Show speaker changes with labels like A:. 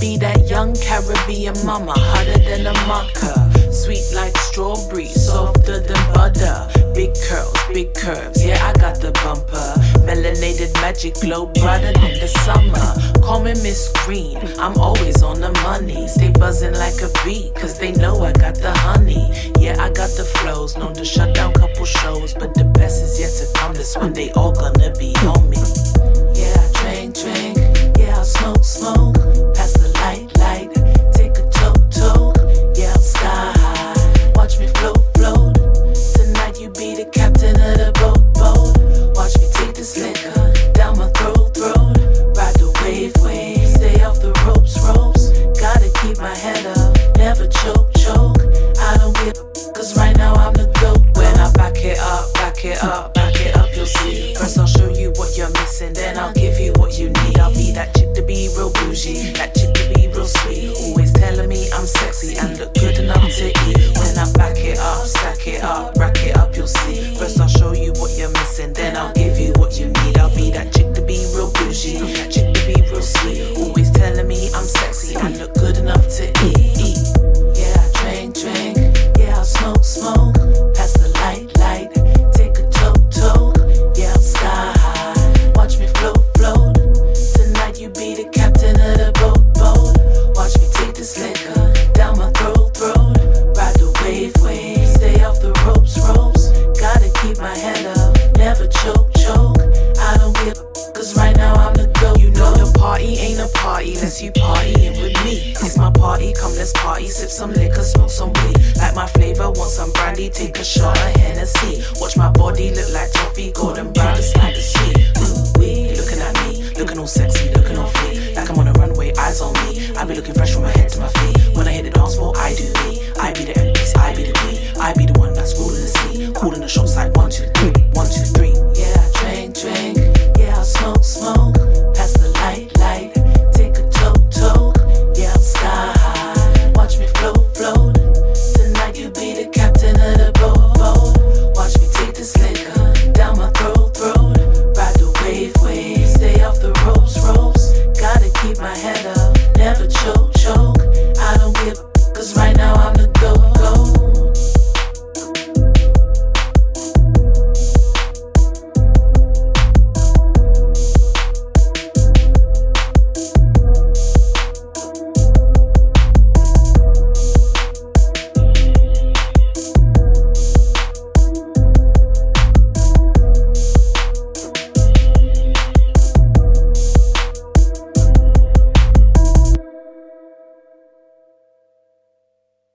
A: be that young Caribbean mama, hotter than a maca. Sweet like strawberry, softer than butter. Big curls, big curves, yeah, I got the bumper. Melanated magic glow, brighter than the summer. Call me Miss Green, I'm always on the money. Stay buzzing like a bee, cause they know I got the honey. Yeah, I got the flows, known to shut down couple shows. But the best is yet to come, This when they all gonna be on me. party unless you partying with me. It's my party, come let's party. Sip some liquor, smoke some weed. Like my flavor, want some brandy, take a shot of Hennessy. Watch my body look like Toffee, golden brown, just like the sea. Ooh, wee, looking at me, looking all sexy, looking all free. Like I'm on a runway, eyes on me. I be looking fresh from my head to my feet. When I hit the dance floor, I do me. I be the MPs, I be the queen. I be the one that's ruling the scene, calling the shots like keep my head up.